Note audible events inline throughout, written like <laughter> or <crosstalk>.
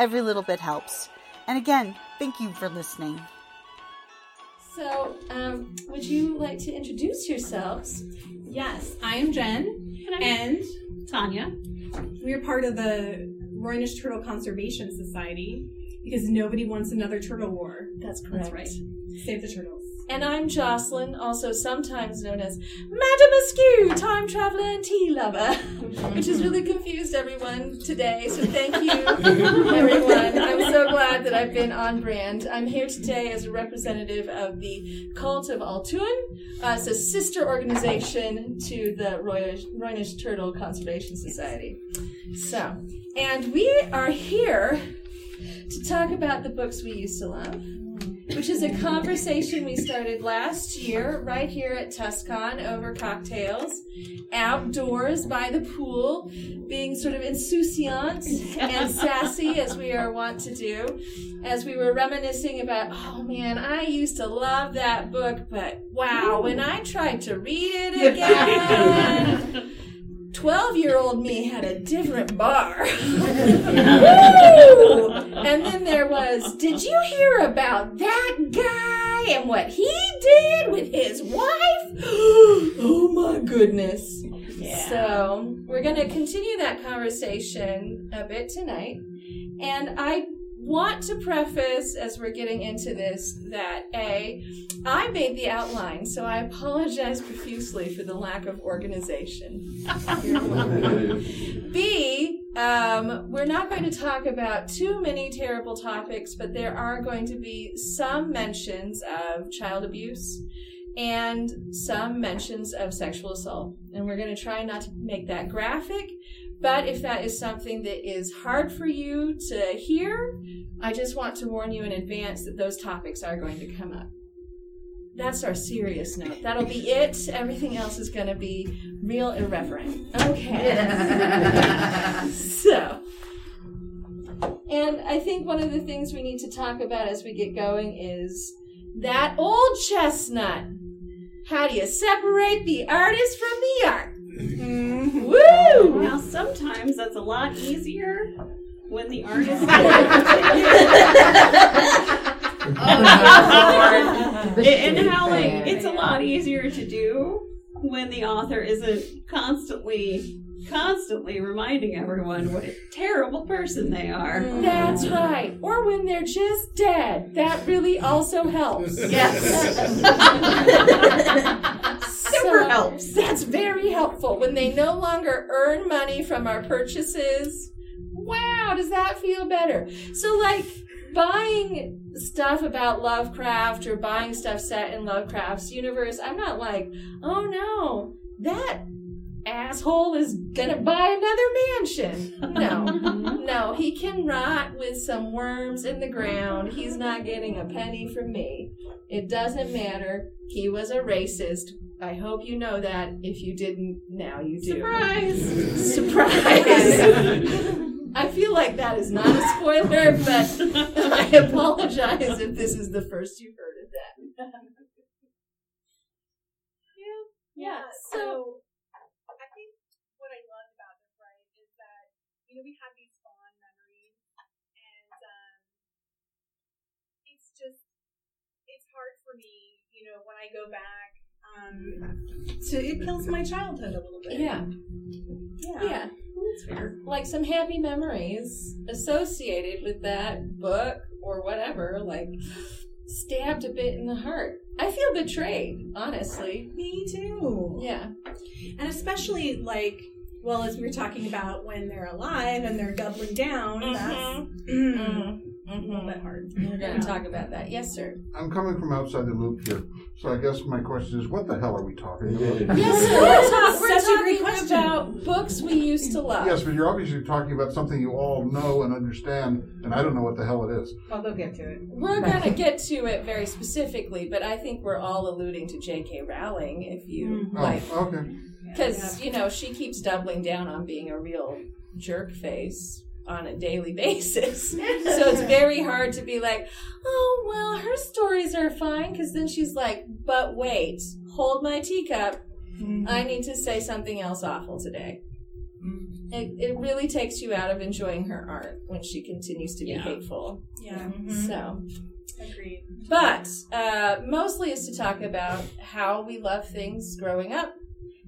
Every little bit helps. And again, thank you for listening. So, um, would you like to introduce yourselves? Yes, I am Jen and Tanya. We are part of the Roynish Turtle Conservation Society because nobody wants another turtle war. That's correct. That's right. Save the turtles. And I'm Jocelyn, also sometimes known as Madame Askew, time traveler and tea lover, <laughs> which has really confused everyone today. So thank you, <laughs> everyone. I'm so glad that I've been on brand. I'm here today as a representative of the Cult of A'Tuin. Uh, it's a sister organization to the Roynish, Roynish Turtle Conservation Society. So, and we are here to talk about the books we used to love which is a conversation we started last year right here at Tuscon over cocktails, outdoors by the pool, being sort of insouciant and <laughs> sassy as we are wont to do, as we were reminiscing about, oh man, I used to love that book, but wow, when I tried to read it again. <laughs> 12 year old me had a different bar. <laughs> Woo! and then there was, did you hear about that guy and what he did with his wife? <gasps> oh my goodness. So we're going to continue that conversation a bit tonight. And I want to preface as we're getting into this that A, I made the outline, so I apologize profusely for the lack of organization. <laughs> B, um, we're not going to talk about too many terrible topics, but there are going to be some mentions of child abuse and some mentions of sexual assault. And we're going to try not to make that graphic, but if that is something that is hard for you to hear, I just want to warn you in advance that those topics are going to come up. That's our serious note. That'll be it. Everything else is going to be real irreverent. Okay. <laughs> so, and I think one of the things we need to talk about as we get going is that old chestnut. How do you separate the artist from the art? <laughs> Woo! Now, sometimes that's a lot easier when the artist. <laughs> <laughs> Oh, and howling, it's a lot easier to do when the author isn't constantly, constantly reminding everyone what a terrible person they are. Mm. That's right. Or when they're just dead. That really also helps. <laughs> Super helps. That's very helpful. When they no longer earn money from our purchases. Wow, does that feel better? So, like, buying stuff about Lovecraft or buying stuff set in Lovecraft's universe, I'm not like, oh no, that asshole is gonna buy another mansion. No, <laughs> no, he can rot with some worms in the ground. He's not getting a penny from me. It doesn't matter. He was a racist. I hope you know that. If you didn't, now you do. Surprise! Surprise! <laughs> I feel like that is not a spoiler, but I apologize if this is the first you've heard of that. Yeah. Yeah. So I think what I love about it, right, is that you know we have these fond memories, and um, it's just it's hard for me, you know, when I go back. Um, to it kills my childhood a little bit. Yeah. Yeah. Yeah. That's fair. Like some happy memories associated with that book or whatever. Like stabbed a bit in the heart. I feel betrayed, honestly. Me too. Yeah. And especially like, well, as we were talking about when they're alive and they're doubling down, that's <clears throat> Mm-hmm. a little bit hard. We're going to talk about that. Yes, sir. I'm coming from outside the loop here, so I guess my question is, what the hell are we talking about? <laughs> Yes, sir. <laughs> We're, talk- we're Such a talking great question. about books we used to love. Yes, but you're obviously talking about something you all know and understand, and I don't know what the hell it is. Well, they'll get to it. We're going to get to it very specifically, but I think we're all alluding to J.K. Rowling if you like. Oh, okay. Because, you know, she keeps doubling down on being a real jerk face on a daily <laughs> basis. <laughs> so it's very hard to be like, oh, well, her stories are fine. Because then she's like, but wait, hold my teacup. I mm-hmm. need to say something else awful today. Mm-hmm. It, it really takes you out of enjoying her art when she continues to be Yeah. hateful. Yeah, mm-hmm. So, agreed. but uh, mostly is to talk about how we love things growing up.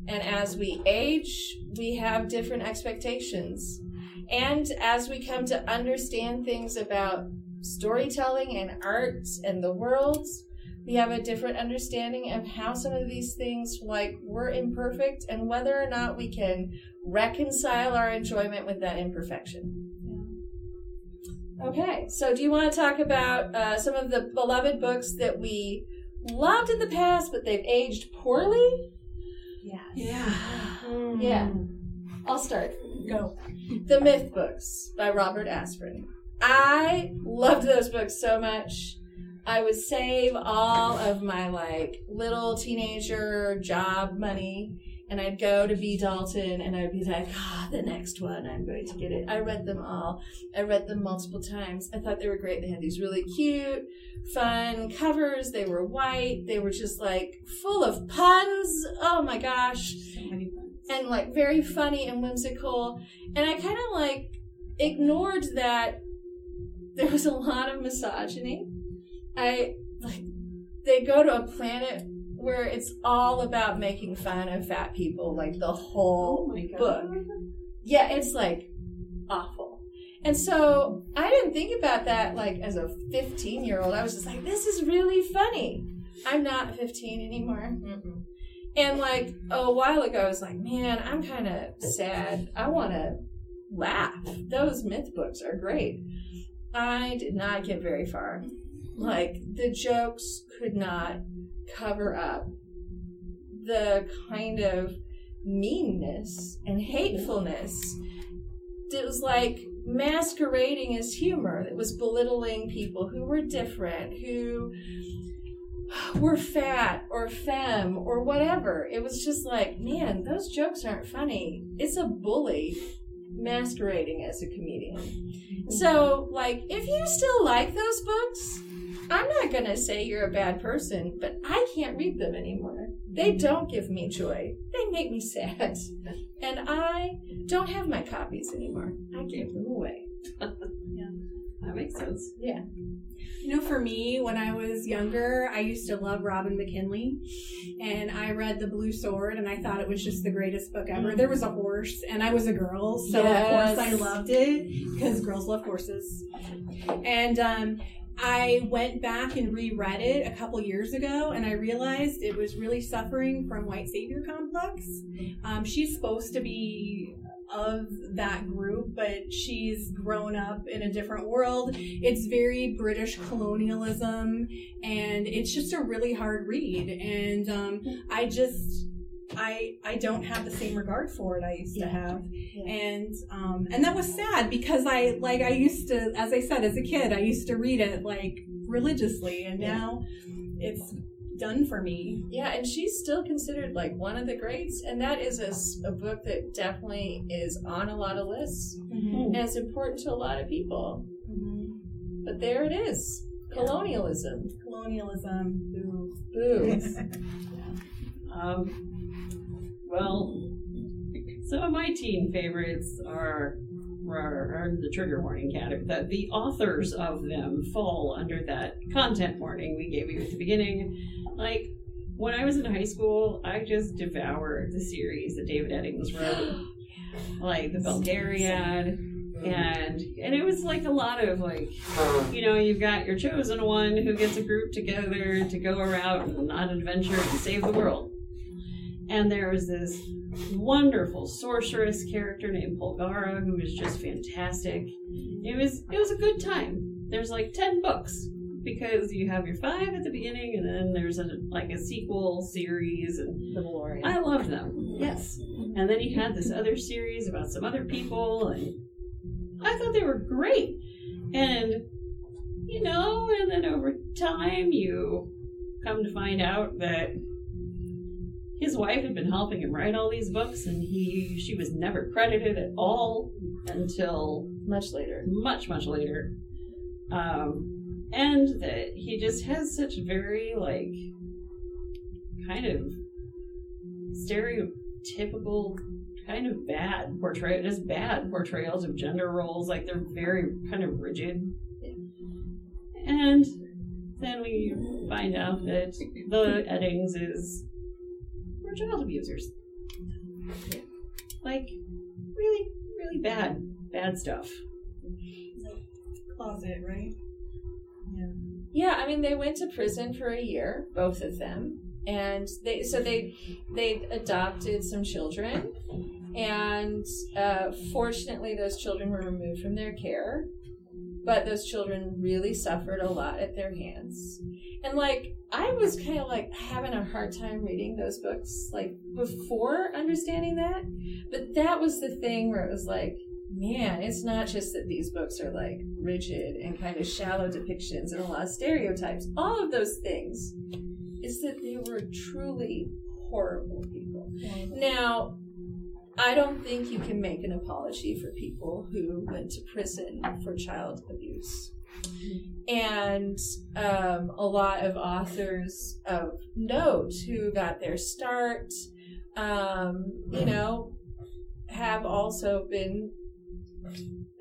And as we age, we have different expectations. And as we come to understand things about storytelling and art and the world, we have a different understanding of how some of these things, like, we're imperfect and whether or not we can reconcile our enjoyment with that imperfection. Okay, so do you want to talk about uh, some of the beloved books that we loved in the past, but they've aged poorly? Yes. Yeah. Yeah. I'll start. Go. The Myth books by Robert Asprin. I loved those books so much. I would save all of my like little teenager job money and I'd go to B Dalton and I'd be like, ah, the next one, I'm going to get it. I read them all. I read them multiple times. I thought they were great. They had these really cute, fun covers. They were white. They were just like full of puns. Oh my gosh So many puns. And like very funny and whimsical. And I kind of like ignored that there was a lot of misogyny. I like they go to a planet where it's all about making fun of fat people, like the whole Oh book. Yeah, it's like awful. And so I didn't think about that like as a 15 year old. I was just like, this is really funny. I'm not 15 anymore. Mm-mm. And like a while ago, I was like, man, I'm kind of sad. I want to laugh. Those myth books are great. I did not get very far. Like, the jokes could not cover up the kind of meanness and hatefulness. It was like masquerading as humor. It was belittling people who were different, who were fat or femme or whatever. It was just like, man, those jokes aren't funny. It's a bully masquerading as a comedian. So, like, if you still like those books, I'm not going to say you're a bad person, but I can't read them anymore. They don't give me joy. They make me sad. And I don't have my copies anymore. I gave them away. <laughs> That makes sense. Yeah. You know, for me, when I was younger, I used to love Robin McKinley, and I read The Blue Sword, and I thought it was just the greatest book ever. There was a horse, and I was a girl, so of course I loved it because girls love horses. And um, I went back and reread it a couple years ago, and I realized it was really suffering from white savior complex. Um, she's supposed to be of that group, but she's grown up in a different world. It's very British colonialism, and it's just a really hard read. And um, I just. I, I don't have the same regard for it I used to have, and um, and that was sad because I like I used to, as I said, as a kid, I used to read it like religiously, and now it's done for me. Yeah, and she's still considered like one of the greats, and that is a book that definitely is on a lot of lists and it's important to a lot of people. But there it is colonialism. Colonialism. Boo. Boo. <laughs> Um, well, some of my teen favorites are, are the trigger warning category. that the authors of them fall under that content warning we gave you at the beginning. Like, when I was in high school, I just devoured the series that David Eddings <gasps> wrote. like, the Belgariad, mm-hmm. and and it was like a lot of like you know you've got your chosen one who gets a group together to go around on an adventure and save the world and there was this wonderful sorceress character named Polgara who was just fantastic it was it was a good time there's like 10 books because you have your five at the beginning and then there's a like a sequel series and The Malloreon. I love them. Yes. And then he had this other series about some other people, and I thought they were great. And, you know, and then over time you come to find out that his wife had been helping him write all these books, and he she was never credited at all until Much later. much much later. Um and that he just has such very like kind of stereotypical kind of bad portrayal just bad portrayals of gender roles. Like they're very kind of rigid. And then we find out that the Eddings is were child abusers. Like really really bad bad stuff. Closet, right? Yeah, I mean they went to prison for a year, both of them, and they so they they adopted some children, and uh, fortunately those children were removed from their care, but those children really suffered a lot at their hands, and like I was kind of like having a hard time reading those books like before understanding that, but that was the thing where it was like man, it's not just that these books are like rigid and kind of shallow depictions and a lot of stereotypes. All of those things is that they were truly horrible people. Now, I don't think you can make an apology for people who went to prison for child abuse. And um, a lot of authors of note who got their start, um, you know, have also been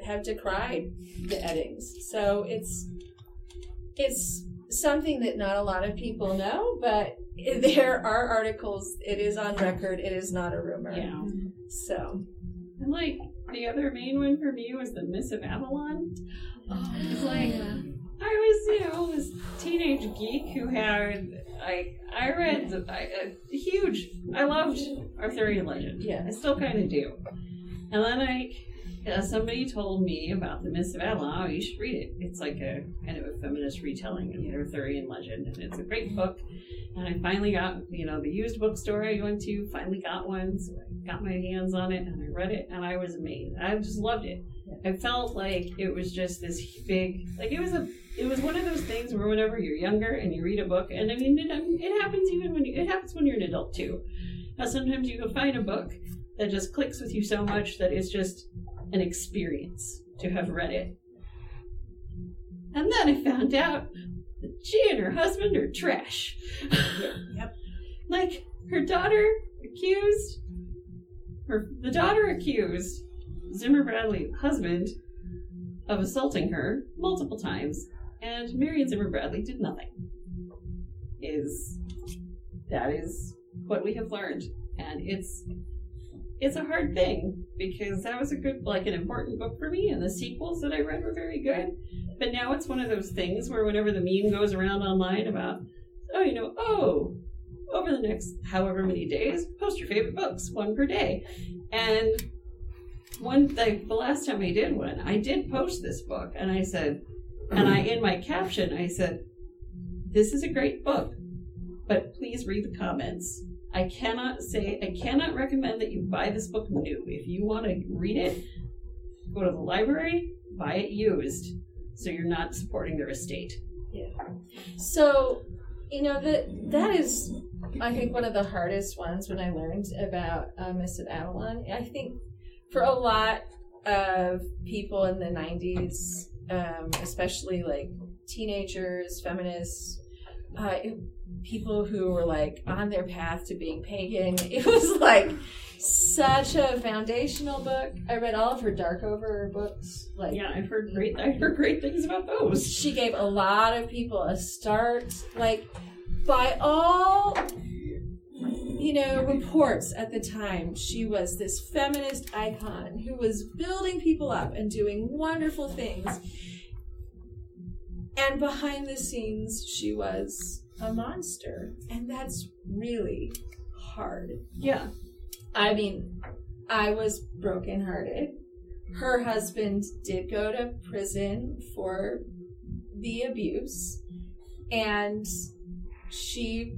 have decried the Eddings. So it's it's something that not a lot of people know, but <laughs> there are articles. It is on record. It is not a rumor. yeah So And like the other main one for me was the Mists of Avalon. Um, it's like oh, I was, you know, this teenage geek who had like I read I, a huge. I loved Arthurian legend. Yeah. I still kind of do. And then like uh, somebody told me about the Mists of Avalon. Oh, you should read it. It's like a kind of a feminist retelling of the Arthurian legend, and it's a great book. And I finally got, you know, the used bookstore I went to. Finally got one, so I got my hands on it and I read it, and I was amazed. I just loved it. I felt like it was just this big, like it was a, it was one of those things where whenever you're younger and you read a book, and I mean, it, it happens even when you, it happens when you're an adult too. Now sometimes you can find a book that just clicks with you so much that it's just an experience to have read it. And then I found out that she and her husband are trash. Yep. <laughs> Like her daughter accused her the daughter accused Zimmer Bradley husband of assaulting her multiple times, and Marion Zimmer Bradley did nothing. Is that is what we have learned, and it's it's a hard thing because that was a good like an important book for me, and the sequels that I read were very good. But now it's one of those things where whenever the meme goes around online about, oh, you know, oh, over the next however many days, post your favorite books, one per day. And one like the last time I did one, I did post this book and I said and I in my caption I said, This is a great book, but please read the comments. I cannot say I cannot recommend that you buy this book new. If you want to read it, go to the library, buy it used, so you're not supporting their estate. Yeah. So, you know that that is, I think, one of the hardest ones when I learned about uh, of Avalon. I think for a lot of people in the '90s, um, especially like teenagers, feminists, uh, it- people who were like on their path to being pagan, <laughs> it was like such a foundational book. I read all of her Darkover books, like Yeah, I've heard great I heard great things about those. she gave a lot of people a start like by all you know, reports at the time she was this feminist icon who was building people up and doing wonderful things. And behind the scenes, she was a monster. And that's really hard. Yeah. I mean, I was brokenhearted. Her husband did go to prison for the abuse, and she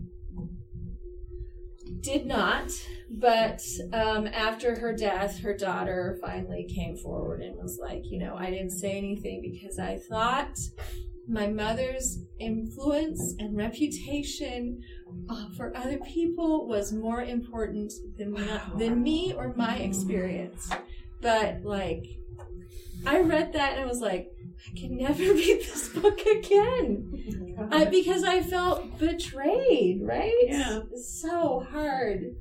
did not. But um, after her death, her daughter finally came forward and was like, you know, I didn't say anything because I thought my mother's influence and reputation uh, for other people was more important than me, than me or my experience. But like, I read that and I was like, I can never <laughs> read this book again I, because I felt betrayed. Right? Yeah. It's so hard.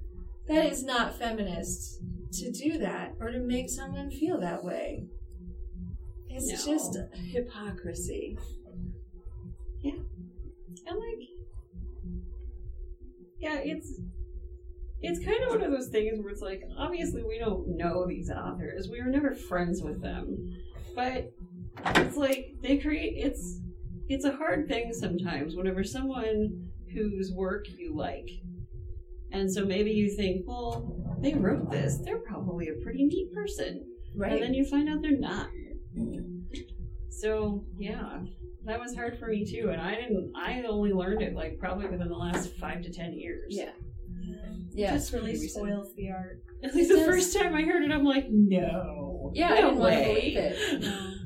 That is not feminist to do that or to make someone feel that way. It's No. just hypocrisy. And like, yeah, it's it's kind of one of those things where it's like, obviously we don't know these authors. We were never friends with them, but it's like they create. It's it's a hard thing sometimes whenever someone whose work you like, and so maybe you think, well, they wrote this. They're probably a pretty neat person, Right. and then you find out they're not. Mm-hmm. So yeah, that was hard for me too, and I didn't. I only learned it like probably within the last five to ten years. Yeah. Mm-hmm. yeah. just really pretty recent. spoils the art. At least the first time I heard it, I'm like, no. Yeah, no I didn't want to believe it. <laughs>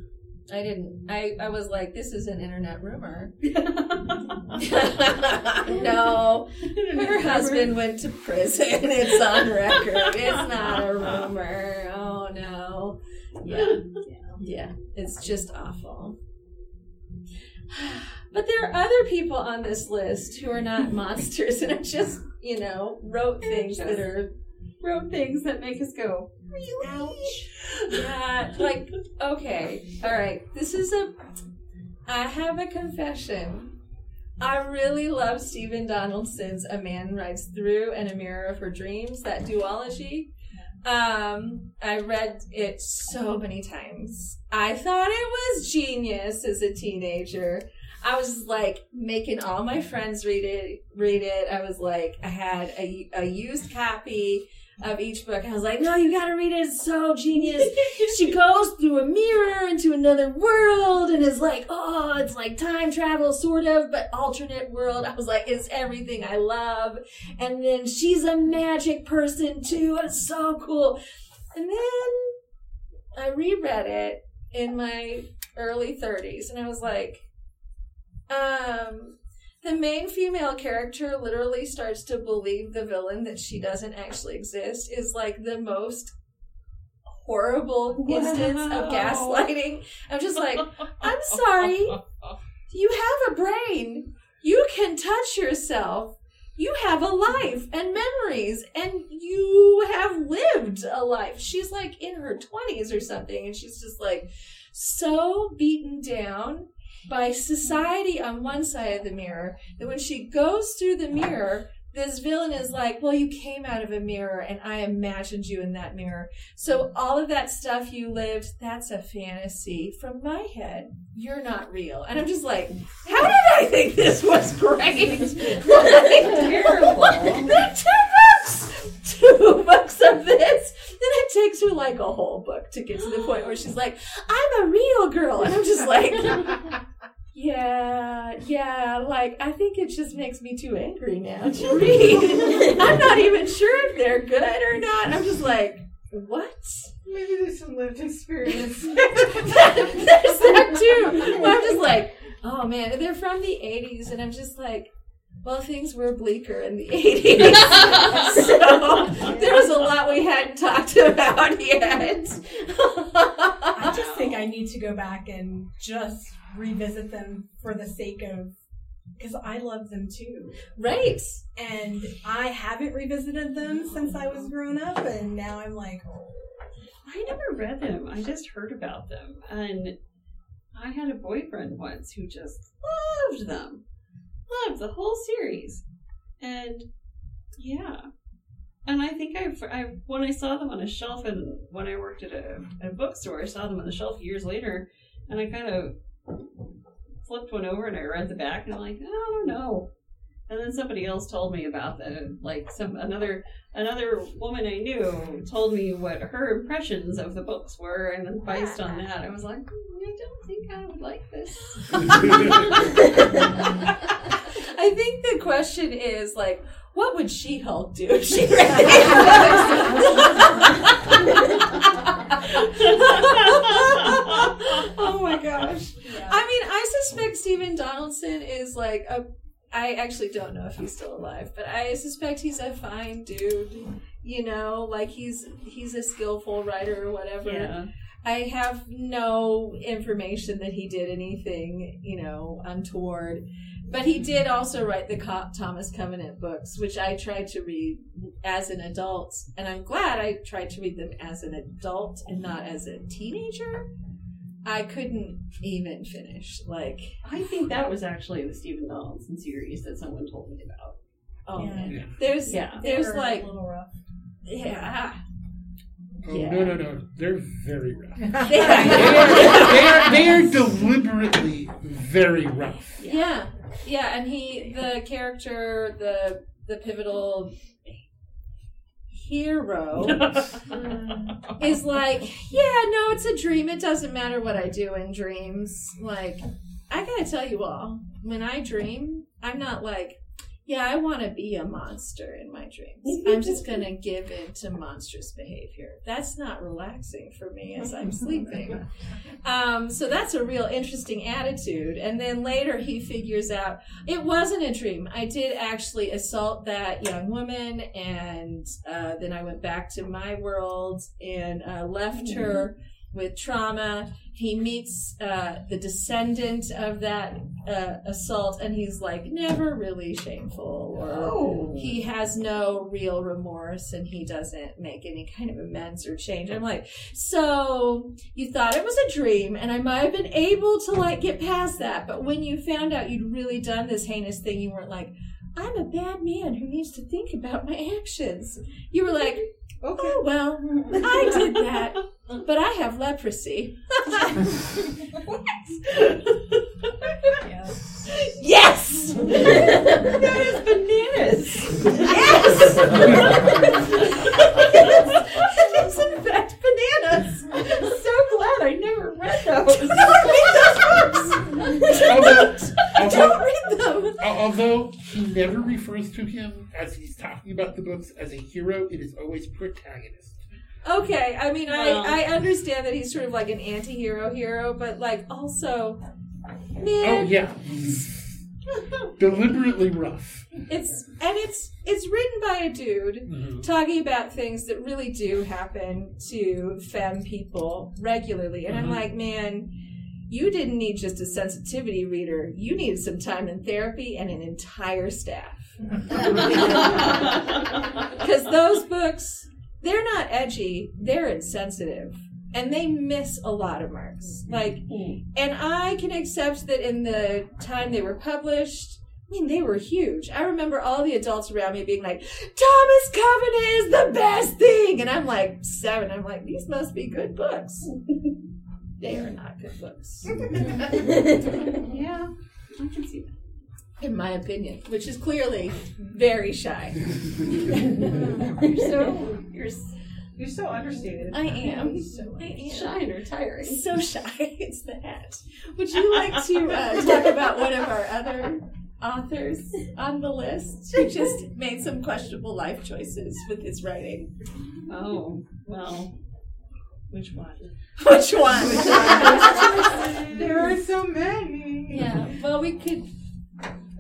I didn't. I, I was like, this is an internet rumor. <laughs> <laughs> no, her husband went to prison. It's on record. It's not a rumor. Oh no. Yeah, yeah. It's just awful. But there are other people on this list who are not monsters and are just, you know, wrote things that are wrote things that make us go, Ouch. Yeah, like, okay, all right. This is a. I have a confession. I really love Stephen Donaldson's A Man Rides Through and A Mirror of Her Dreams, that duology. Um, I read it so many times. I thought it was genius as a teenager. I was like making all my friends read it. Read it. I was like, I had a, a used copy of each book. I was like, no, you gotta read it. It's so genius. she <laughs> goes through a mirror into another world and is like, oh, it's like time travel, sort of, but alternate world. I was like, it's everything I love. And then she's a magic person too. It's so cool. And then I reread it in my early 30s and I was like, um, the main female character literally starts to believe the villain that she doesn't actually exist is like the most horrible instance of gaslighting. I'm just like, I'm sorry. You have a brain. You can touch yourself. You have a life and memories, and you have lived a life. She's like in her 20s or something, and she's just like so beaten down by society on one side of the mirror that when she goes through the mirror, this villain is like, Well, you came out of a mirror and I imagined you in that mirror. So all of that stuff you lived, that's a fantasy from my head. You're not real. And I'm just like, How did I think this was great? <laughs> <laughs> <laughs> Terrible. Two books! Two books of this. Then it takes her like a whole book to get to the point where she's like, I'm a real girl. And I'm just like, yeah, yeah, like I think it just makes me too angry now to <laughs> read. I'm not even sure if they're good or not. I'm just like, what? Maybe there's some lived experience. <laughs> There's that too. I'm just like, oh man, they're from the 80s, and I'm just like, well, things were bleaker in the 80s. <laughs> so there was a lot we hadn't talked about yet. I just think I need to go back and just revisit them for the sake of because I love them too. right. And I haven't revisited them since I was grown up, and now I'm like, oh, I never read them. I just heard about them. And I had a boyfriend once who just loved them. Loved the whole series. And yeah, and I think I've, I when I saw them on a shelf, and when I worked at a, a bookstore, I saw them on the shelf years later, and I kind of flipped one over and I read the back, and I'm like, I don't know. And then somebody else told me about the like some another another woman I knew told me what her impressions of the books were, and then based on that, I was like, "Hmm, I don't think I would like this. <laughs> <laughs> I think the question is like, what would She Hulk do if she read <laughs> Oh my gosh. I mean, I suspect Stephen Donaldson is like a. I actually don't know if he's still alive, but I suspect he's a fine dude. You know, like he's he's a skillful writer or whatever. yeah. I have no information that he did anything, you know, untoward. But he did also write the Thomas Covenant books, which I tried to read as an adult, and I'm glad I tried to read them as an adult and not as a teenager. I couldn't even finish. Like, I think that was actually the Stephen Donaldson series that someone told me about. oh Yeah. man, Yeah. there's Yeah. there's They're like a little rough. yeah. Oh, Yeah. no, no, no. They're very rough. They <laughs> <laughs> They are, they are, they are deliberately very rough. Yeah, yeah, and he, the character, the the pivotal hero, <laughs> hmm. is like, yeah, no, it's a dream. It doesn't matter what I do in dreams. Like, I gotta tell you all, when I dream, I'm not like, yeah, I want to be a monster in my dreams. I'm just gonna give in to monstrous behavior. That's not relaxing for me as I'm <laughs> sleeping. Um, so that's a real interesting attitude. And then later he figures out it wasn't a dream. I did actually assault that young woman, and uh, then I went back to my world and uh, left her with trauma. He meets uh, the descendant of that uh, assault, and he's like never really shameful, or he has no real remorse, and he doesn't make any kind of amends or change. I'm like, so you thought it was a dream, and I might have been able to like get past that, but when you found out you'd really done this heinous thing, you weren't like. I'm a bad man who needs to think about my actions. You were like, oh, well, I did that, <laughs> but I have leprosy. What? Yes! that is bananas. Yes! it's in fact bananas. so glad I never read those. Read those books! Although, Don't although, read them! although he never refers to him as he's talking about the books as a hero, it is always protagonist. Okay, I mean, Well- I, I understand that he's sort of like an anti hero hero, but like also, Oh man, yeah, <laughs> deliberately rough. it's and it's it's written by a dude talking about things that really do happen to femme people regularly, and I'm Mhm. like, man, you didn't need just a sensitivity reader; you needed some time in therapy and an entire staff. <laughs> <laughs> because those books they're not edgy they're insensitive and they miss a lot of marks mm-hmm. like mm-hmm. and i can accept that in the time they were published I mean, they were huge. I remember all the adults around me being like, Thomas Covenant is the best thing. And I'm like, seven. I'm like, these must be good books. <laughs> they are not good books. <laughs> yeah, I can see that. In my opinion, which is clearly very shy. <laughs> You're so you're you're so understated. I am. so I am. shy and retiring. so shy. <laughs> It's the hat. Would you like to uh, talk about one of our other authors on the list who just made some questionable life choices with his writing? Oh well. Which one? Which one? <laughs> There are so many. yeah. Well, we could.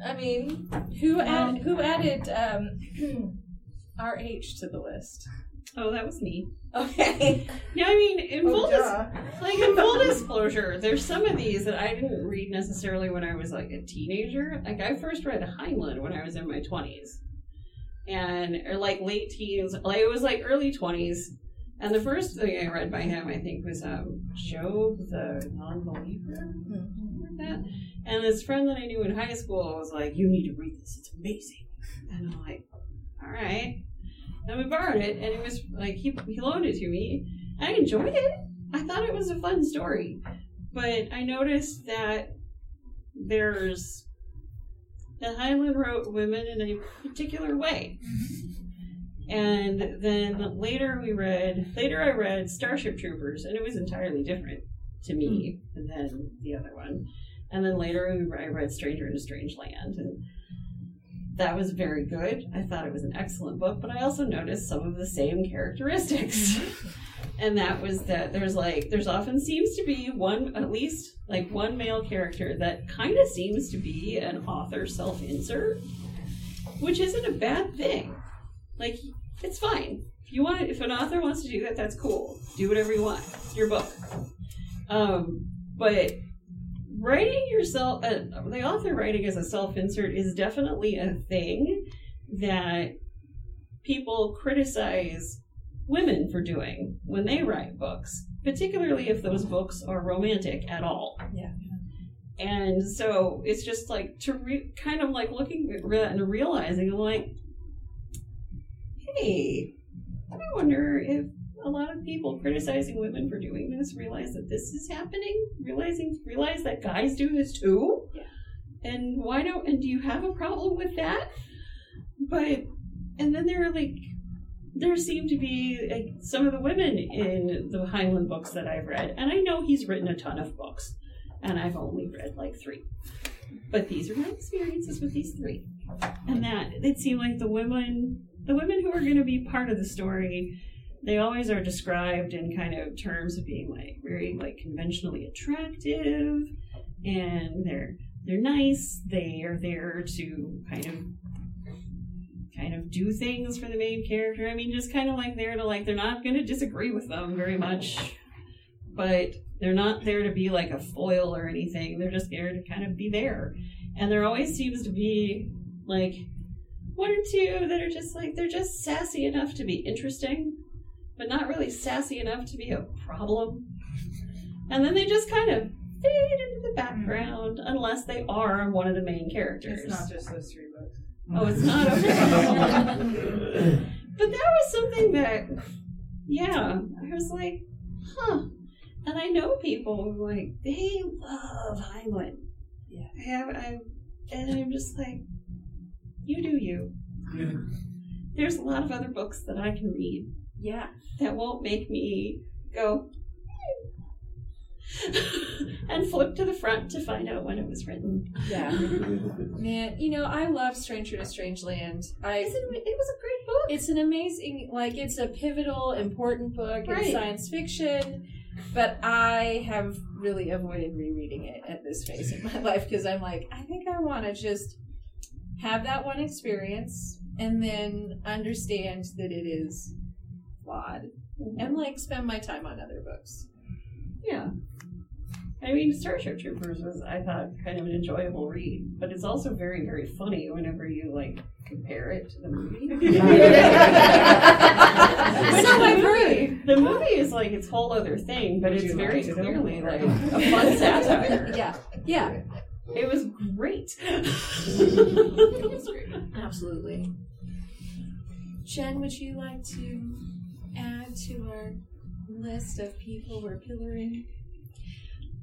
I mean, who add, who added um, <clears throat> RH to the list? Oh, that was me. Okay. Yeah, I mean, in Oh, full dis- like in full disclosure, there's some of these that I didn't read necessarily when I was like a teenager. Like I first read Heinlein when I was in my twenties, and or like late teens. Like it was like early twenties. And the first thing I read by him, I think, was um, Job the Non-Believer, something like that. And this friend that I knew in high school was like, "You need to read this; it's amazing." And I'm like, "All right." and we borrowed it, and it was like he he loaned it to me. I enjoyed it. I thought it was a fun story, but I noticed that there's that Heinlein wrote women in a particular way. And then later we read, later I read Starship Troopers, and it was entirely different to me hmm. than the other one. And then later I read Stranger in a Strange Land, and that was very good. I thought it was an excellent book, but I also noticed some of the same characteristics. <laughs> and that was that there's like, there's often seems to be one, at least like one male character that kind of seems to be an author self insert, which isn't a bad thing. Like, it's fine. If you want, if an author wants to do that, that's cool. Do whatever you want. It's your book. Um, but writing yourself, uh, the author writing as a self insert is definitely a thing that people criticize women for doing when they write books, particularly if those books are romantic at all. Yeah. And so it's just like to re- kind of like looking at that and realizing, like, hey, I wonder if a lot of people criticizing women for doing this realize that this is happening, realizing realize that guys do this too. Yeah. And why don't and do you have a problem with that? But and then there are like there seem to be like, some of the women in the Heinlein books that I've read, and I know he's written a ton of books, and I've only read like three. But these are my experiences with these three, and that it seemed like the women, the women who are going to be part of the story, they always are described in kind of terms of being like very like conventionally attractive, and they're they're nice. They are there to kind of kind of do things for the main character. I mean, just kind of like there to like they're not going to disagree with them very much, but they're not there to be like a foil or anything. They're just there to kind of be there, and there always seems to be like one or two that are just like they're just sassy enough to be interesting, but not really sassy enough to be a problem. And then they just kind of fade into the background unless they are one of the main characters. It's not just those three books. Oh, it's not <laughs> okay. but that was something that, yeah, I was like, huh. And I know people who like they love Heinlein. Yeah. I have, I, and I'm just like, you do you. There's a lot of other books that I can read Yeah. that won't make me go <laughs> and flip to the front to find out when it was written. Yeah. <laughs> Man, you know, I love Stranger to Strange Land. I It's a- it was a great book. it's an amazing like it's a pivotal important book in science fiction but i have really avoided rereading it at this phase in my <laughs> life because i'm like i think i want to just have that one experience and then understand that it is flawed mm-hmm. and like spend my time on other books Yeah. I mean, Starship Troopers was, I thought, kind of an enjoyable read, but it's also very, very funny whenever you, like, compare it to the movie. <laughs> <laughs> Which I've heard. The movie is, like, its whole other thing, but Would it's very like clearly, more? like, a fun satire. <laughs> yeah yeah It was great. absolutely jen would you like to add to our list of people we're pillaring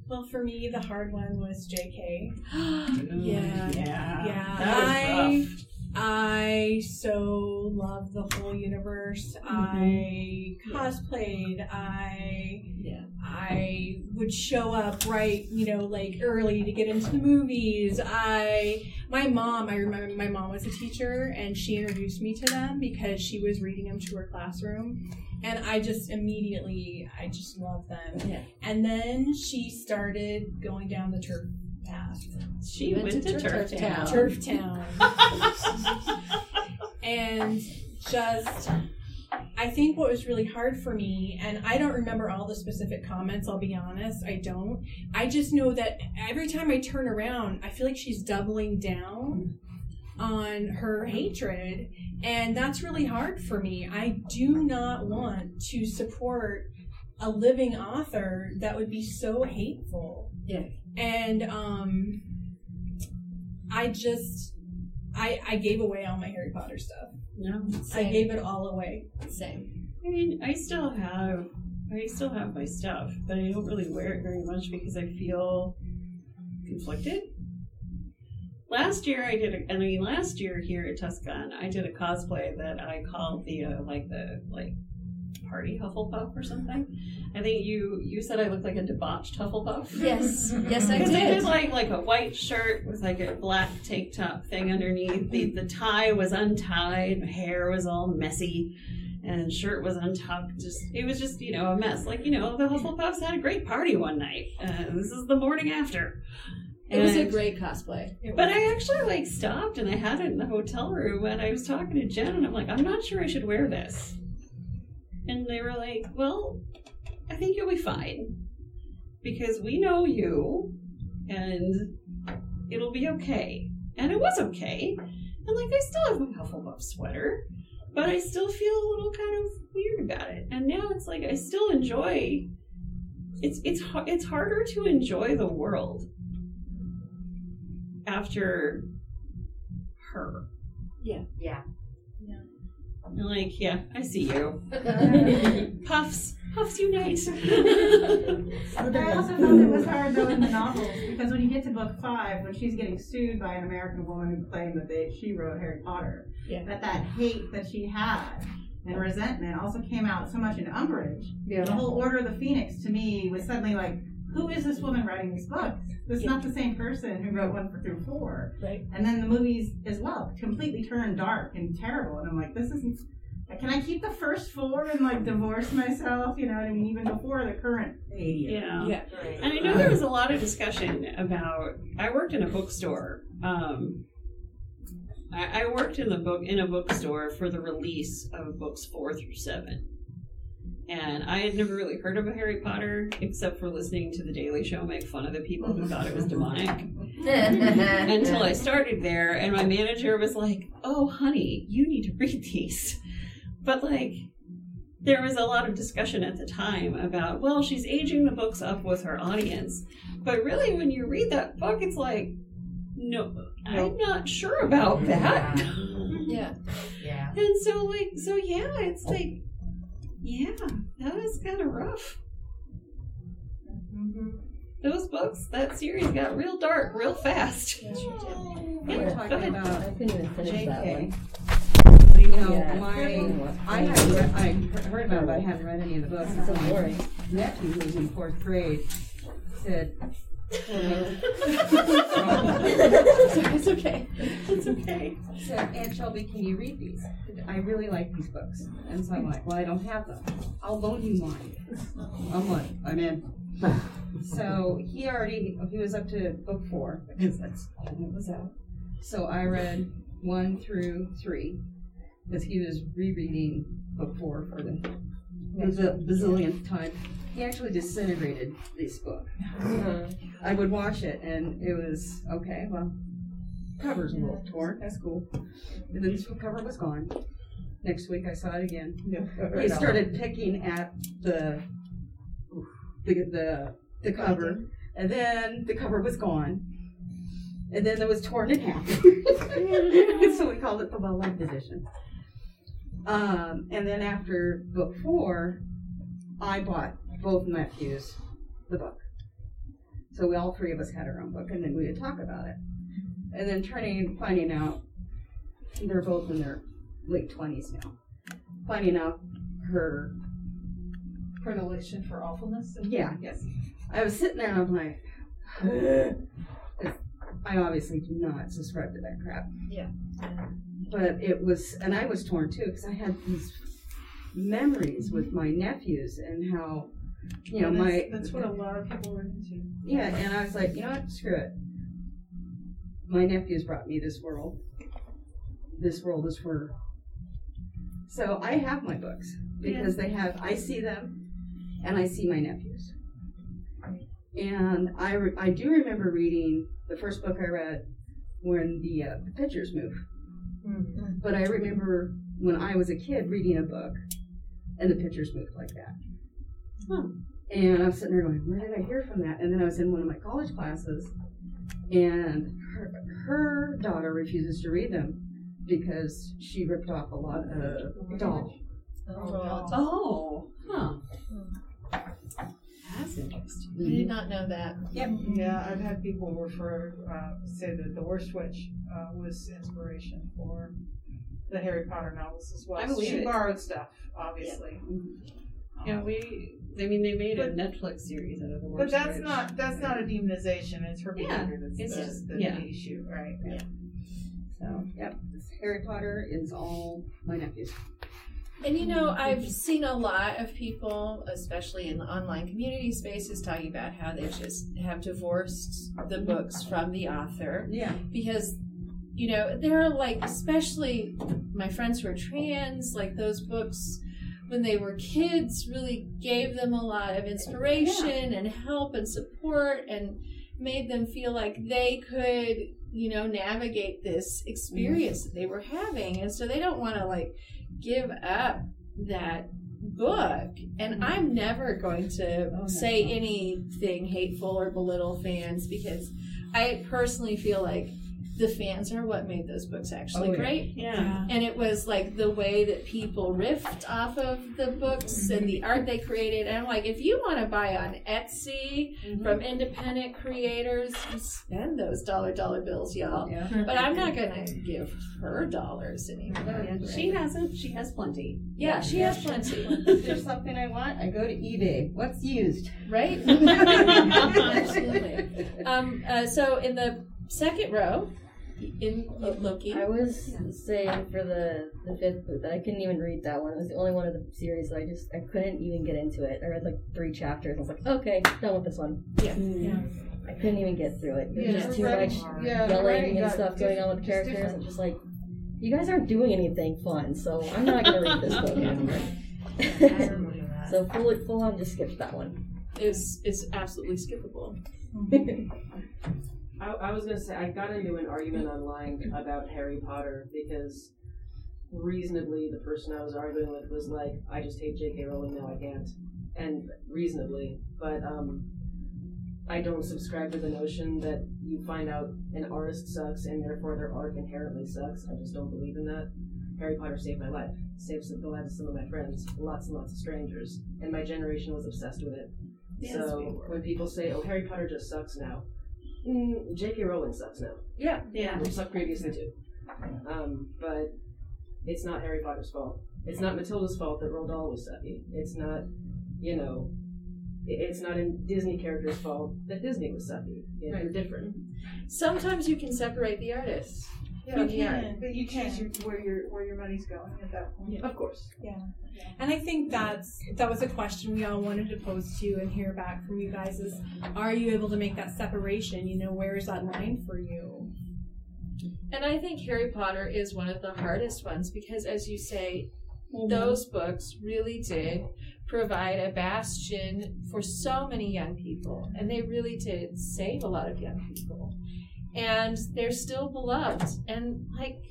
Well, for me, the hard one was J.K. <gasps> yeah Yeah. Yeah, That was I rough. I so love the whole universe. Mm-hmm. I cosplayed. I Yeah. I would show up right, you know, like early to get into the movies. I my mom, I remember my mom was a teacher and she introduced me to them because she was reading them to her classroom. And I just immediately I just love them. Yeah. And then she started going down the TERF path. She went, to, TERF Town. TERF Town. <laughs> and just I think what was really hard for me, and I don't remember all the specific comments, I'll be honest, I don't. I just know that every time I turn around, I feel like she's doubling down on her hatred, and that's really hard for me. I do not want to support a living author that would be so hateful. Yeah. And um I just I I gave away all my Harry Potter stuff. No. I gave it all away. Same. I mean, I still have, I still have my stuff, but I don't really wear it very much because I feel conflicted. Last year I did, a, I mean, last year here at Tuscon, I did a cosplay that I called the uh, like the like party Hufflepuff or something. I think you you said I looked like a debauched Hufflepuff. Yes. Yes, I <laughs> Because I did. did like like a white shirt with like a black tank top thing underneath. The the tie was untied, my hair was all messy, and shirt was untucked. Just it was just you know a mess. Like you know the Hufflepuffs had a great party one night. Uh, this is the morning after. It was a great cosplay. But I actually like stopped and I had it in the hotel room and I was talking to Jen and I'm like, I'm not sure I should wear this. And they were like, Well, I think you'll be fine. Because we know you and it'll be okay. And it was okay. And like I still have my Hufflepuff sweater, but I still feel a little kind of weird about it. And now it's like I still enjoy it's it's it's harder to enjoy the world after her. Yeah. Yeah. You're like, yeah, I see you. <laughs> Puffs, puffs unite. <laughs> I also felt it was hard though in the novels because when you get to book five, when she's getting sued by an American woman who claimed that they, she wrote Harry Potter, Yeah. that that hate that she had and resentment also came out so much in Umbridge. The whole Order of the Phoenix to me was suddenly like, who is this woman writing these books? This is not the same person who wrote one through four. Right. And then the movies as well completely turned dark and terrible. And I'm like, this isn't. Can I keep the first four and like divorce myself? You know what I mean? Even before the current eighty. Yeah. Yeah. And I know there was a lot of discussion about. I worked in a bookstore. Um, I, I worked in the book in a bookstore for the release of books four through seven, and I had never really heard of a Harry Potter except for listening to the Daily Show make fun of the people who thought it was demonic. <laughs> until I started there, and my manager was like, "Oh, honey, you need to read these." But like, there was a lot of discussion at the time about, well, she's aging the books up with her audience, but really, when you read that book, it's like, no, I'm not sure about that. <laughs> Yeah. Yeah. And so, like, so yeah, it's oh. like, yeah, that was kind of rough. Mm-hmm. Those books, that series got real dark real fast. Oh, yeah, We're go talking ahead. about I couldn't even finish that JK. one. You know, Yeah. my I hadn't read, I heard about it, but I hadn't read any of the books. It's so My boring. Nephew, who was in fourth grade, said, it's okay. It's okay. So, Aunt Shelby, can you read these? I really like these books. And so I'm like, well, I don't have them. I'll loan you mine. I'm like, I'm in. So he already, he was up to book four because that's when it was out. So I read one through three because he was rereading book four for the bazil- bazillionth time. He actually disintegrated this book. I would watch it and it was okay, well, cover's a little torn. That's cool. And then this book cover was gone. Next week I saw it again. He started picking at the the the, the cover, and then the cover was gone, and then it was torn in half. <laughs> so we called it the well loved edition. Um, and then after book four, I bought both nephews the book. So we all three of us had our own book, and then we would talk about it. And then turning, finding out they're both in their late twenties now. Finding out her, Predilection for awfulness? yeah, Yes. I was sitting there and I'm like, I obviously do not subscribe to that crap. Yeah. But it was, and I was torn too because I had these memories with my nephews and how, you know, my that's, what a lot of people were into. Yeah, and I was like, you know what? Screw it. My nephews brought me this world. This world is for. So I have my books because they have. I see them, and I see my nephews. And I, re- I do remember reading the first book I read when the, uh, the pictures move. But I remember when I was a kid reading a book, and the pictures moved like that. And I was sitting there going, where did I hear from that? And then I was in one of my college classes, and her, her daughter refuses to read them because she ripped off a lot of Dahl. Oh, huh. That's interesting. I did not know that. Yep. Yeah, I've had people refer, uh, say that the Worst Witch uh, was inspiration for the Harry Potter novels as well. I believe she it. borrowed stuff, obviously. Yeah, we. I mean, they made a Netflix series out of the But that's Witch. not that's not a demonization. It's her Yeah, behavior that's it's the, just- the yeah. issue, right? Yeah. So, yep. Harry Potter is all my nephews. And you know, I've seen a lot of people, especially in the online community spaces, talking about how they just have divorced the books from the author. Yeah. Because, you know, there are like, especially my friends who are trans, like those books when they were kids really gave them a lot of inspiration and help and support and made them feel like they could, you know, navigate this experience mm-hmm. that they were having. And so they don't want to like give up that book. And mm-hmm. I'm never going to oh, say anything hateful or belittle fans because I personally feel like the fans are what made those books actually Oh, yeah. great. Yeah. And it was like the way that people riffed off of the books and the art they created. And I'm like, if you want to buy on Etsy from independent creators, spend those dollar dollar bills, y'all. Yeah. But I'm not gonna give her dollars anymore. She hasn't. She has plenty. Yeah, she has plenty. If there's something I want, I go to eBay. What's used? Right? <laughs> Absolutely. Um, uh, so in the second row, in Loki. I was saying for the the fifth book that I couldn't even read that one. It was the only one of the series that I just I couldn't even get into it. I read like three chapters. I was like, okay, done with this one. Yeah. Mm. Yeah. I couldn't even get through it. There's Yeah, just too writing- much yeah, yelling writing and got stuff going on with diff- characters. different. I'm just like, you guys aren't doing anything fun, so I'm not gonna read this book anymore. <laughs> so full full on just skipped that one. is is absolutely skippable. <laughs> <laughs> I, I was gonna say I got into an argument online about Harry Potter because reasonably the person I was arguing with was like, I just hate J.K. Rowling now I can't, and reasonably, but um, I don't subscribe to the notion that you find out an artist sucks and therefore their art inherently sucks. I just don't believe in that. Harry Potter saved my life, saved the lives of some of my friends, lots and lots of strangers, and my generation was obsessed with it. Yes, so we when people say, "Oh, Harry Potter just sucks now," mm, J.K. Rowling sucks now. Yeah. Yeah. Which sucked previously too. Um, but it's not Harry Potter's fault. It's not Matilda's fault that Roald Dahl was sucky. It's not, you know, it's not a Disney character's fault that Disney was sucky. You know, They're different. Sometimes you can separate the artists. Yeah, from you the art. can, but you choose your, where your where your money's going at that point. Of course. Yeah. And I think that's that was a question we all wanted to pose to you and hear back from you guys is are you able to make that separation? You know, where is that line for you? And I think Harry Potter is one of the hardest ones because, as you say, mm-hmm. those books really did provide a bastion for so many young people, and they really did save a lot of young people. And they're still beloved. And, like,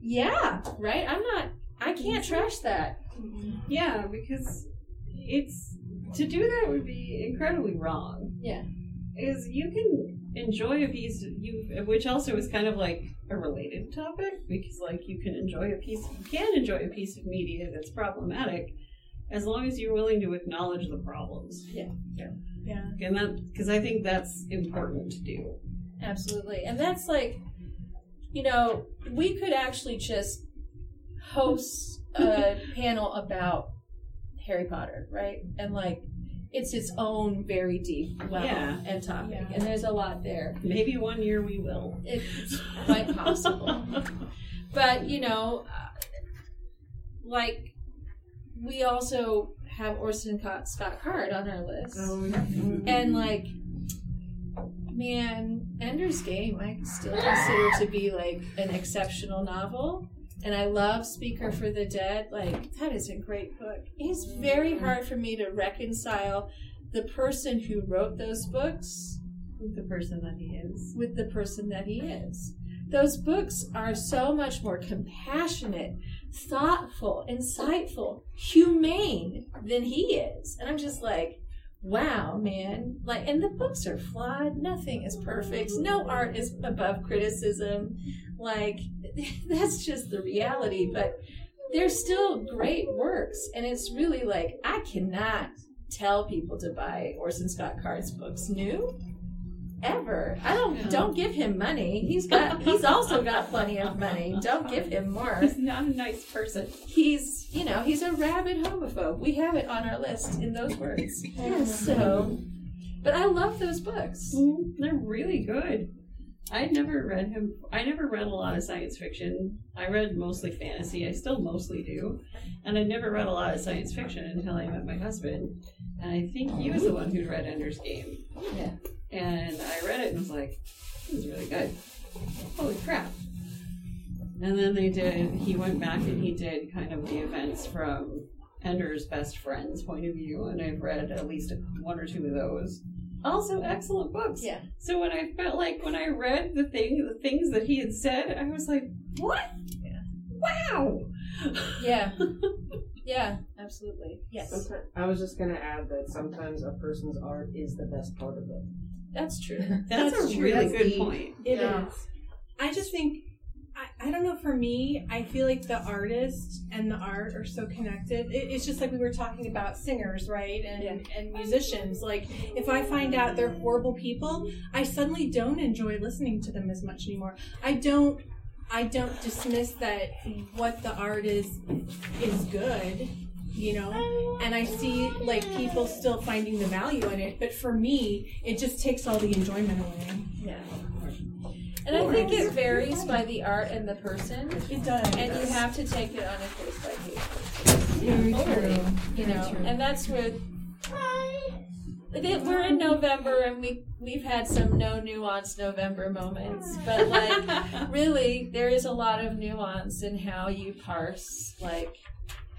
yeah, right? I'm not, I can't mm-hmm. trash that. Mm-hmm. Yeah, because it's to do that would be incredibly wrong. Yeah. Is you can enjoy a piece of you which also is kind of like a related topic because like you can enjoy a piece you can enjoy a piece of media that's problematic as long as you're willing to acknowledge the problems. Yeah. Yeah. Yeah. And that because I think that's important to do. Absolutely. And that's like, you know, we could actually just host a <laughs> panel about Harry Potter, right? And like, it's its own very deep level Yeah. and topic. And there's a lot there. Maybe one year we will. It's quite possible. <laughs> but, you know, uh, like, we also have Orson Scott Scott Card on our list. And like, man, Ender's Game I still consider to be like an exceptional novel. And I love Speaker for the Dead. Like, that is a great book. It's very hard for me to reconcile the person who wrote those books with the person that he is. With the person that he is. Those books are so much more compassionate, thoughtful, insightful, humane than he is. And I'm just like, wow, man. Like, and the books are flawed. Nothing is perfect. No art is above criticism. Like, <laughs> that's just the reality. But they're still great works. And it's really like, I cannot tell people to buy Orson Scott Card's books new ever. I don't don't give him money. He's got <laughs> he's also got plenty of money. Don't give him more. He's not a nice person. He's you know, he's a rabid homophobe. We have it on our list in those words. yes. So but I love those books. Mm, They're really good. I never read him. I never read a lot of science fiction. I read mostly fantasy. I still mostly do, and I never read a lot of science fiction until I met my husband. And I think he was the one who read Ender's Game. Yeah. And I read it and was like, "This is really good. Holy crap!" And then they did. He went back and he did kind of the events from Ender's best friend's point of view, and I've read at least one or two of those. Also, excellent books. Yeah. So when I felt like when I read the thing, the things that he had said, I was like, "What? Wow!" Yeah. <laughs> Yeah, absolutely. Yes. Sometimes, I was just gonna add that sometimes a person's art is the best part of it. That's true. <laughs> That's, a true. really That's good deep. point. It is. Yeah. I just think I, I don't know for me, I feel like the artist and the art are so connected. It, it's just like we were talking about singers, right? And and musicians. Like if I find out they're horrible people, I suddenly don't enjoy listening to them as much anymore. I don't I don't dismiss that what the art is is good, you know, and I see like people still finding the value in it. But for me, it just takes all the enjoyment away. Yeah. And I think it varies by the art and the person. It does. And you have to take it on a case by case. Very true. You know, true. and that's with we're in November and we we've had some no nuance November moments, but like <laughs> really, there is a lot of nuance in how you parse like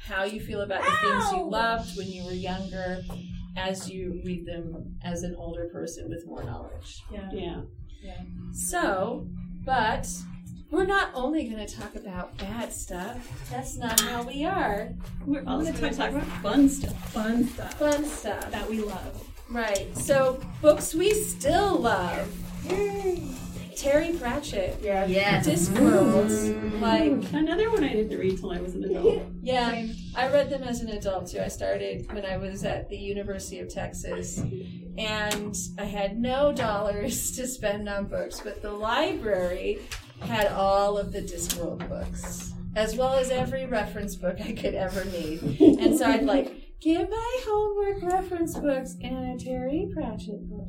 how you feel about the things you loved when you were younger, as you read them as an older person with more knowledge. Yeah. Yeah. Yeah. So, but we're not only going to talk about bad stuff. That's not how we are. We're also going to talk about fun stuff. Fun stuff. Fun stuff. That we love. Right. So, books we still love. Terry Pratchett. Yeah. Yes. Discworld. Mm-hmm. Like, Another one I didn't read till I was an adult. <laughs> yeah, I read them as an adult too. I started when I was at the University of Texas, and I had no dollars <laughs> to spend on books, but the library had all of the Discworld books, as well as every reference book I could ever need. And so I'd like give my homework reference books and a Terry Pratchett book.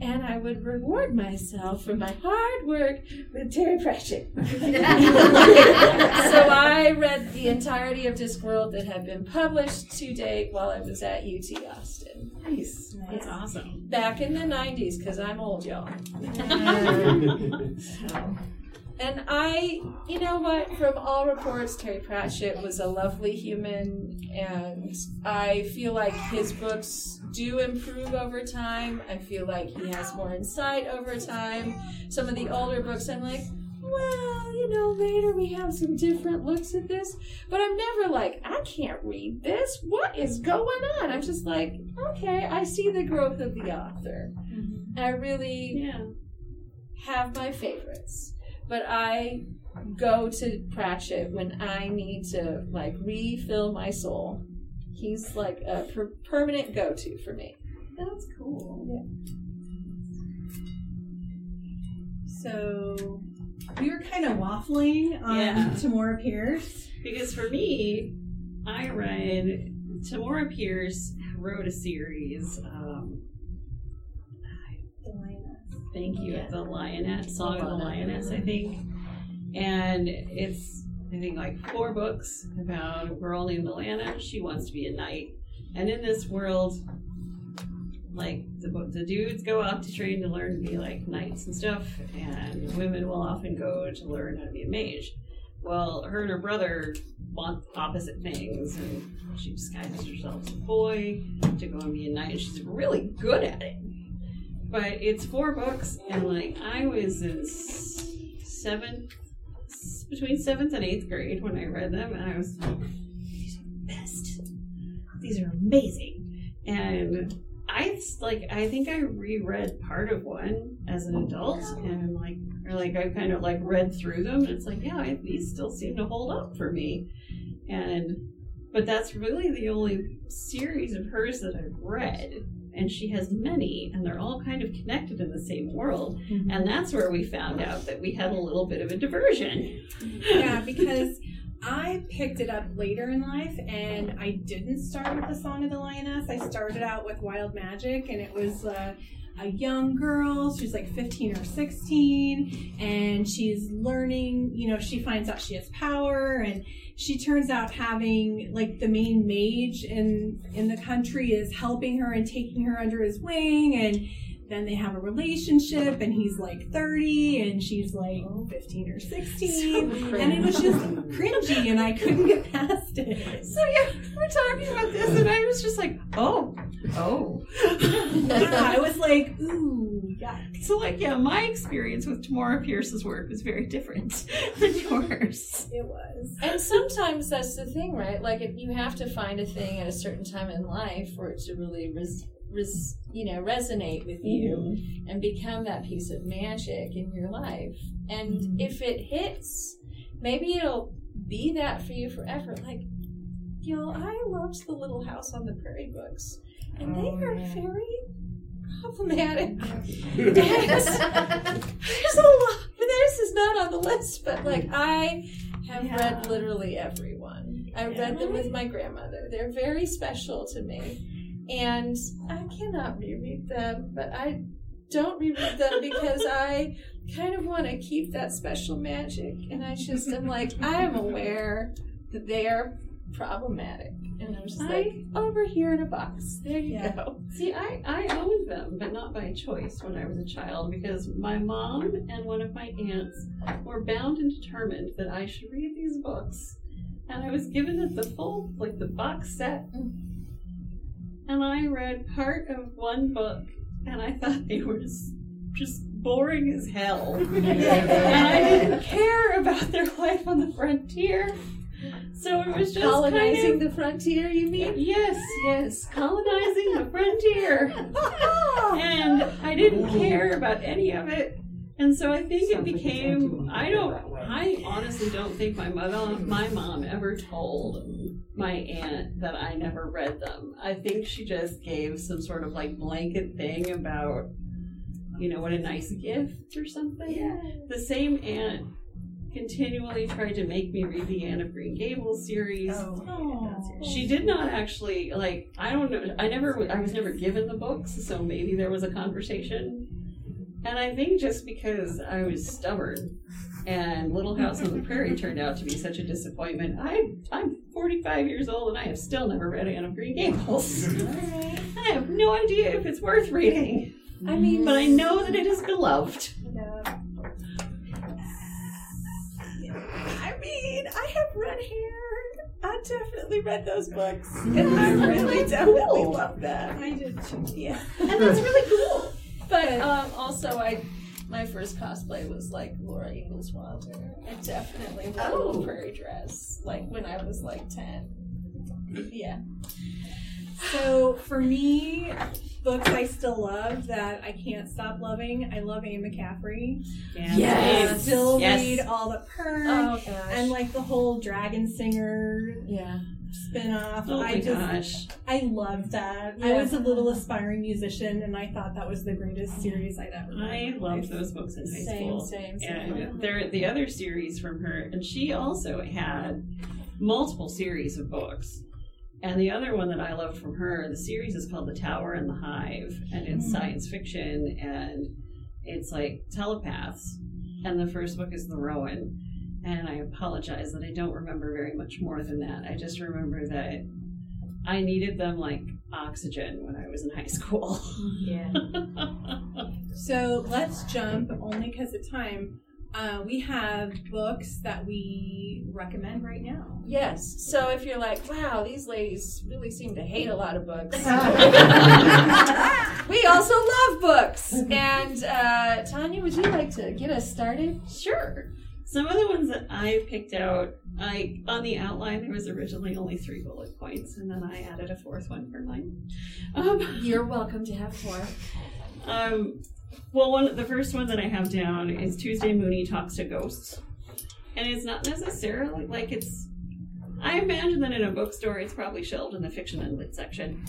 And I would reward myself for my hard work with Terry Pratchett. <laughs> <laughs> so <laughs> I read the entirety of Discworld that had been published to date while I was at UT Austin. Nice. That's awesome. Back in the 90s, because I'm old, y'all. So, and I, you know what, from all reports, Terry Pratchett was a lovely human, and I feel like his books do improve over time. I feel like he has more insight over time. Some of the older books, I'm like, well, you know, later we have some different looks at this, but I'm never like, I can't read this. What is going on? I'm just like, okay, I see the growth of the author. Mm-hmm. I really Yeah. have my favorites, but I go to Pratchett when I need to like refill my soul. He's like a per- permanent go-to for me. That's cool. Yeah. So we were kind of waffling on Yeah. Tamora Pierce. Because for me, I read Tamora Pierce wrote a series. Um, The Lioness. Thank you, the Lioness, Song of the Lioness, I think, and it's I think like four books about a girl named Alanna. She wants to be a knight, and in this world, like the the dudes go off to train to learn to be like knights and stuff, and women will often go to learn how to be a mage. Well, her and her brother want opposite things, and she disguises herself as a boy to go and be a knight. And she's really good at it. But it's four books, and like I was in seventh, between seventh and eighth grade when I read them, and I was like, these are the best. These are amazing. And I like I think I reread part of one as an adult and like or like I kind of like read through them and it's like yeah I, these still seem to hold up for me and but that's really the only series of hers that I've read and she has many and they're all kind of connected in the same world. And that's where we found out that we had a little bit of a diversion. Yeah, because I picked it up later in life and I didn't start with the Song of the Lioness. I started out with Wild Magic and it was uh, a young girl. She's like 15 or 16 and she's learning, you know, she finds out she has power and she turns out having like the main mage in in the country is helping her and taking her under his wing and then they have a relationship and he's like 30 and she's like 15 or 16 and it was just cringy and i couldn't get past it. So yeah we're talking about this and i was just like oh oh. Yeah i was like ooh yeah so like yeah my experience with tamora pierce's work was very different <laughs> than yours. It was. And sometimes that's the thing, right? Like if you have to find a thing at a certain time in life for it to really res- res- you know resonate with you mm-hmm. and become that piece of magic in your life. And mm-hmm. if it hits, maybe it'll be that for you forever. Like, you know, I loved the Little House on the Prairie books, and they oh, are very problematic. <laughs> There's, there's a lot. Theirs is not on the list, but like I have read literally every one. I read them with my grandmother. They're very special to me. And I cannot reread them, but I don't reread them <laughs> because I kind of want to keep that special magic. And I just am like, <laughs> I am aware that they are problematic. And I'm just like, over here in a box. There you go. See, I, I owned them, but not by choice when I was a child because my mom and one of my aunts were bound and determined that I should read these books. And I was given it the full, like the box set. Mm. And I read part of one book and I thought they were just boring as hell. <laughs> and I didn't care about their life on the frontier. So it was just Colonizing kind of, the frontier, you mean? Yes, yes, colonizing the frontier. <laughs> and I didn't care about any of it. And so I think it became I don't I honestly don't think my mother my mom ever told my aunt that I never read them. I think she just gave some sort of like blanket thing about you know what a nice gift or something. Yeah. The same aunt continually tried to make me read the Anne of Green Gables series. Oh. She did not actually like. I don't know. I never. I was never given the books, so maybe there was a conversation. And I think just because I was stubborn, and Little House on the Prairie turned out to be such a disappointment. I I'm 45 years old and I have still never read Anne of Green Gables. <laughs> I have no idea if it's worth reading. I mean, but I know that it is beloved. I mean, I have red hair. I definitely read those books, and I really definitely love them. I did too. Yeah, and that's really cool. But um, also, I my first cosplay was like Laura Ingalls Wilder. I definitely wore a little Oh. prairie dress, like when I was like ten. Yeah. So for me, books I still love that I can't stop loving. I love Anne McCaffrey. Yes. I still Yes. read all the Pern Oh, and like the whole Dragonsinger yeah spin-off. Oh I my just gosh. I loved that. I was a little aspiring musician and I thought that was the greatest series I'd ever read. I loved those books in high Same, school. same, same. And there, the other series from her, and she also had multiple series of books. And the other one that I loved from her, the series is called The Tower and the Hive, and it's Mm. science fiction, and it's like telepaths. And the first book is The Rowan. And I apologize that I don't remember very much more than that. I just remember that I needed them like oxygen when I was in high school. Yeah. <laughs> So let's jump only because of time. Uh, we have books that we recommend right now. Yes. So if you're like, wow, these ladies really seem to hate a lot of books. <laughs> we also love books. And uh, Tanya, would you like to get us started? Sure. Some of the ones that I picked out, I on the outline there was originally only three bullet points, and then I added a fourth one for mine. Um, <laughs> You're welcome to have four. um, well, one the first one that I have down is Tuesday Mooney talks to ghosts, and it's not necessarily like it's. I imagine that in a bookstore, it's probably shelved in the fiction and lit section,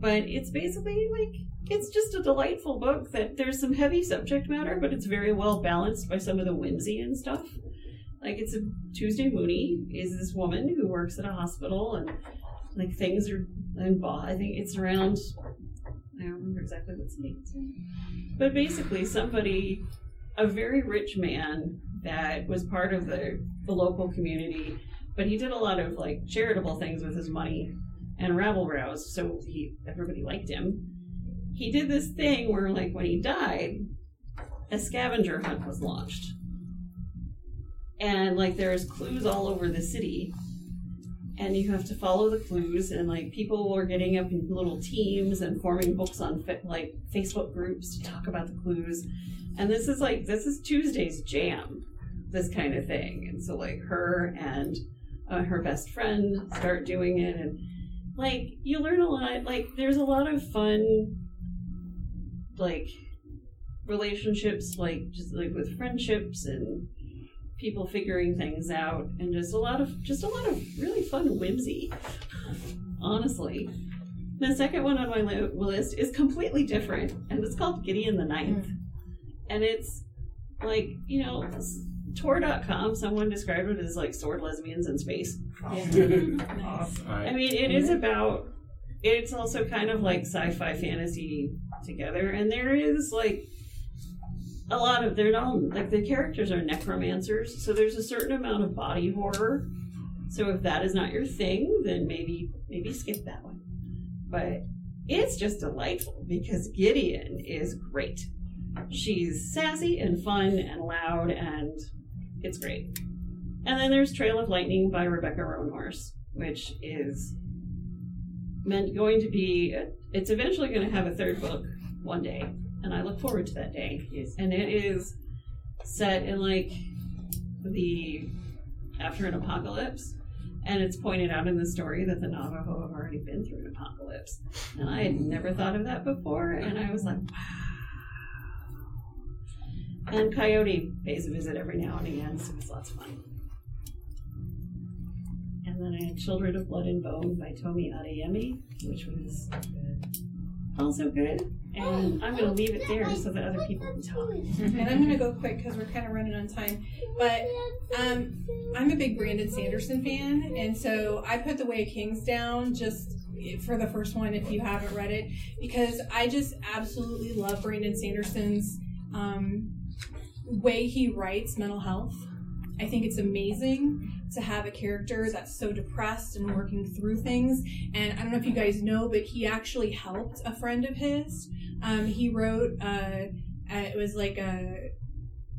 but it's basically like it's just a delightful book that there's some heavy subject matter, but it's very well balanced by some of the whimsy and stuff. Like it's a Tuesday Mooney is this woman who works at a hospital and like things are involved. I think it's around. I don't remember exactly what city it's in, but basically somebody, a very rich man that was part of the the local community, but he did a lot of like charitable things with his money and rabble rouse, so he everybody liked him. He did this thing where like when he died a scavenger hunt was launched. And like there's clues all over the city and you have to follow the clues and like people are getting up in little teams and forming books on like facebook groups to talk about the clues. And this is like this is tuesday's jam this kind of thing. And so like her and uh, her best friend start doing it and like you learn a lot like there's a lot of fun like relationships like just like with friendships and people figuring things out and just a lot of just a lot of really fun whimsy honestly. The second one on my li- list is completely different and it's called gideon the ninth. Mm. And it's like you know Tor.com, someone described it as like sword lesbians in space. Oh. <laughs> I mean, it is about. It's also kind of like sci-fi fantasy together, and there is like a lot of they're not like the characters are necromancers, so there's a certain amount of body horror. So if that is not your thing, then maybe maybe skip that one. But it's just delightful because Gideon is great. She's sassy and fun and loud, and it's great. And then there's Trail of Lightning by Rebecca Roanhorse, which is meant going to be. A, it's eventually going to have a third book one day, and I look forward to that day. And it is set in like the after an apocalypse. And it's pointed out in the story that the Navajo have already been through an apocalypse. And I had never thought of that before, and I was like, and Coyote pays a visit every now and again, so it's lots of fun. And then I had Children of Blood and Bone by Tomi Adeyemi, which was also good. And I'm going to leave it there so that other people can talk. <laughs> and I'm going to go quick because we're kind of running on time. But um, I'm a big Brandon Sanderson fan, and so I put The Way of Kings down just for the first one if you haven't read it because I just absolutely love Brandon Sanderson's um, way he writes mental health. I think it's amazing to have a character that's so depressed and working through things. And I don't know if you guys know, but he actually helped a friend of his. Um, he wrote, uh, uh, it was like a,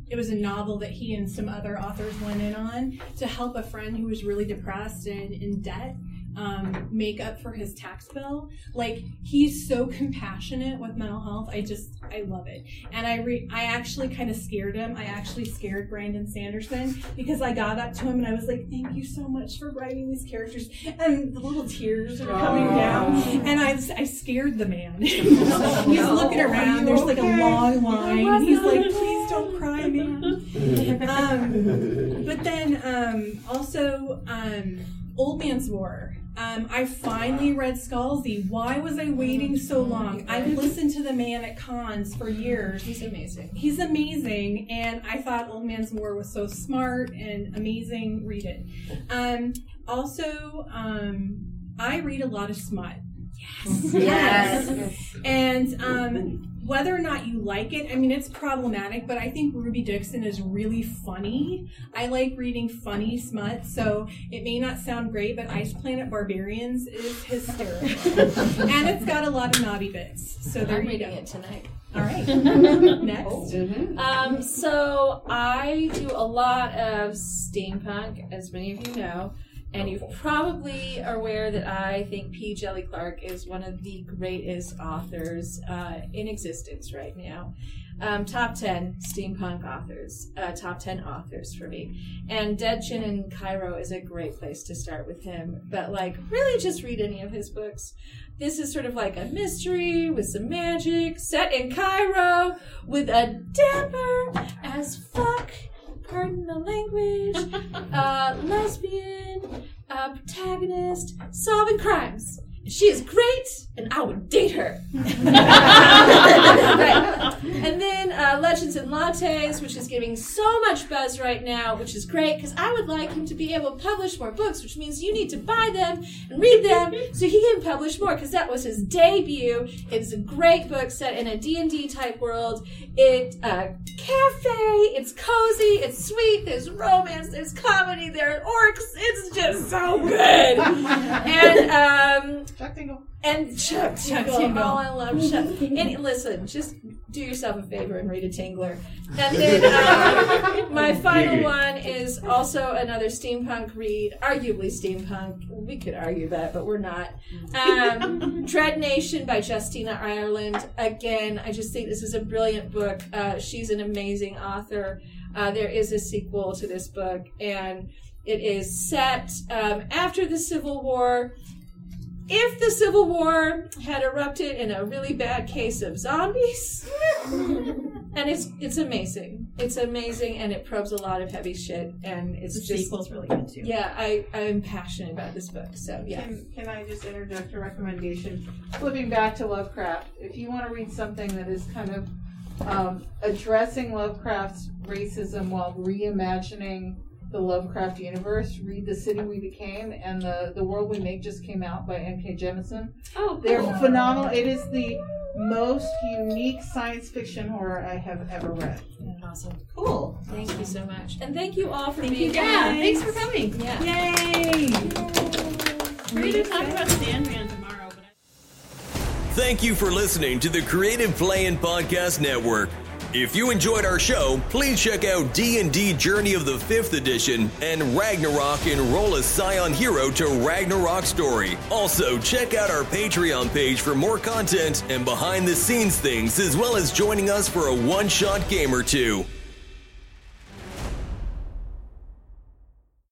it was a novel that he and some other authors went in on to help a friend who was really depressed and in debt um, make up for his tax bill. Like he's so <laughs> compassionate with mental health. I just I love it. And I re- I actually kind of scared him. I actually scared Brandon Sanderson because I got up to him and I was like, "Thank you so much for writing these characters." And the little tears are coming down, and I I scared the man. <laughs> he's <laughs> looking around. There's like a long line. He's like, "Please don't cry, man." um, but then um, also um, Old Man's War. Um, I finally read Scalzi. Why was I waiting so long? I've listened to the man at cons for years. He's amazing. He's amazing, and I thought Old Man's War was so smart and amazing. Read it. Um, also, um, I read a lot of smut. Yes. Yes. And um, whether or not you like it, I mean, it's problematic, but I think Ruby Dixon is really funny. I like reading funny smut, so it may not sound great, but Ice Planet Barbarians is hysterical. <laughs> and it's got a lot of naughty bits. So there I'm you reading go. it tonight. All right. <laughs> Next. Um, so I do a lot of steampunk, as many of you know, and you probably are aware that I think P. Djèlí Clark is one of the greatest authors uh, in existence right now. Um, top 10 steampunk authors, uh, top 10 authors for me. And Dead Djinn in Cairo is a great place to start with him. But, like, really just read any of his books. This is sort of like a mystery with some magic, set in Cairo, with a damper as fuck, the language, <laughs> uh, lesbian, uh, protagonist, solving crimes. She is great, and I would date her. <laughs> Right. And then uh, Legends and Lattes, which is getting so much buzz right now, which is great because I would like him to be able to publish more books, which means you need to buy them and read them so he can publish more because that was his debut. It's a great book set in a D&D type world. It uh, cafe, it's cozy, it's sweet, there's romance, there's comedy, there are orcs. It's just so good. <laughs> and um, Chuck Tingle. and Chuck Chuck <laughs> Tingle. Tingle. Oh, I love Chuck. <laughs> And listen, just do yourself a favor and read a Tingler. And <laughs> then um, my final one is also another steampunk read, arguably steampunk. We could argue that, but we're not. Um, Dread Nation by Justina Ireland. Again, I just think this is a brilliant book. Uh, she's an amazing author. Uh, there is a sequel to this book, and it is set um, after the Civil War if the Civil War had erupted in a really bad case of zombies, and it's it's amazing. It's amazing, and it probes a lot of heavy shit, and it's The just sequel's really good, too. Yeah, I I'm passionate about this book, so yeah. Can, can I just interject a recommendation? Flipping back to Lovecraft, if you want to read something that is kind of um, addressing Lovecraft's racism while reimagining the Lovecraft universe, read The City We Became and The, the World We Make just came out by N.K. Jemisin. Oh, They're cool. phenomenal. It is the most unique science fiction horror I have ever read. Awesome. Cool. Thank you so much, and thank you all for Thank being you, yeah, here. thanks for coming. Yeah. Yay! We're going to talk about Sandman tomorrow. Thank you for listening to the Creative Play and Podcast Network. If you enjoyed our show, please check out D&D Journey of the 5th Edition and Ragnarok and Roll a Scion Hero to Ragnarok Story. Also, check out our Patreon page for more content and behind-the-scenes things, as well as joining us for a one-shot game or two.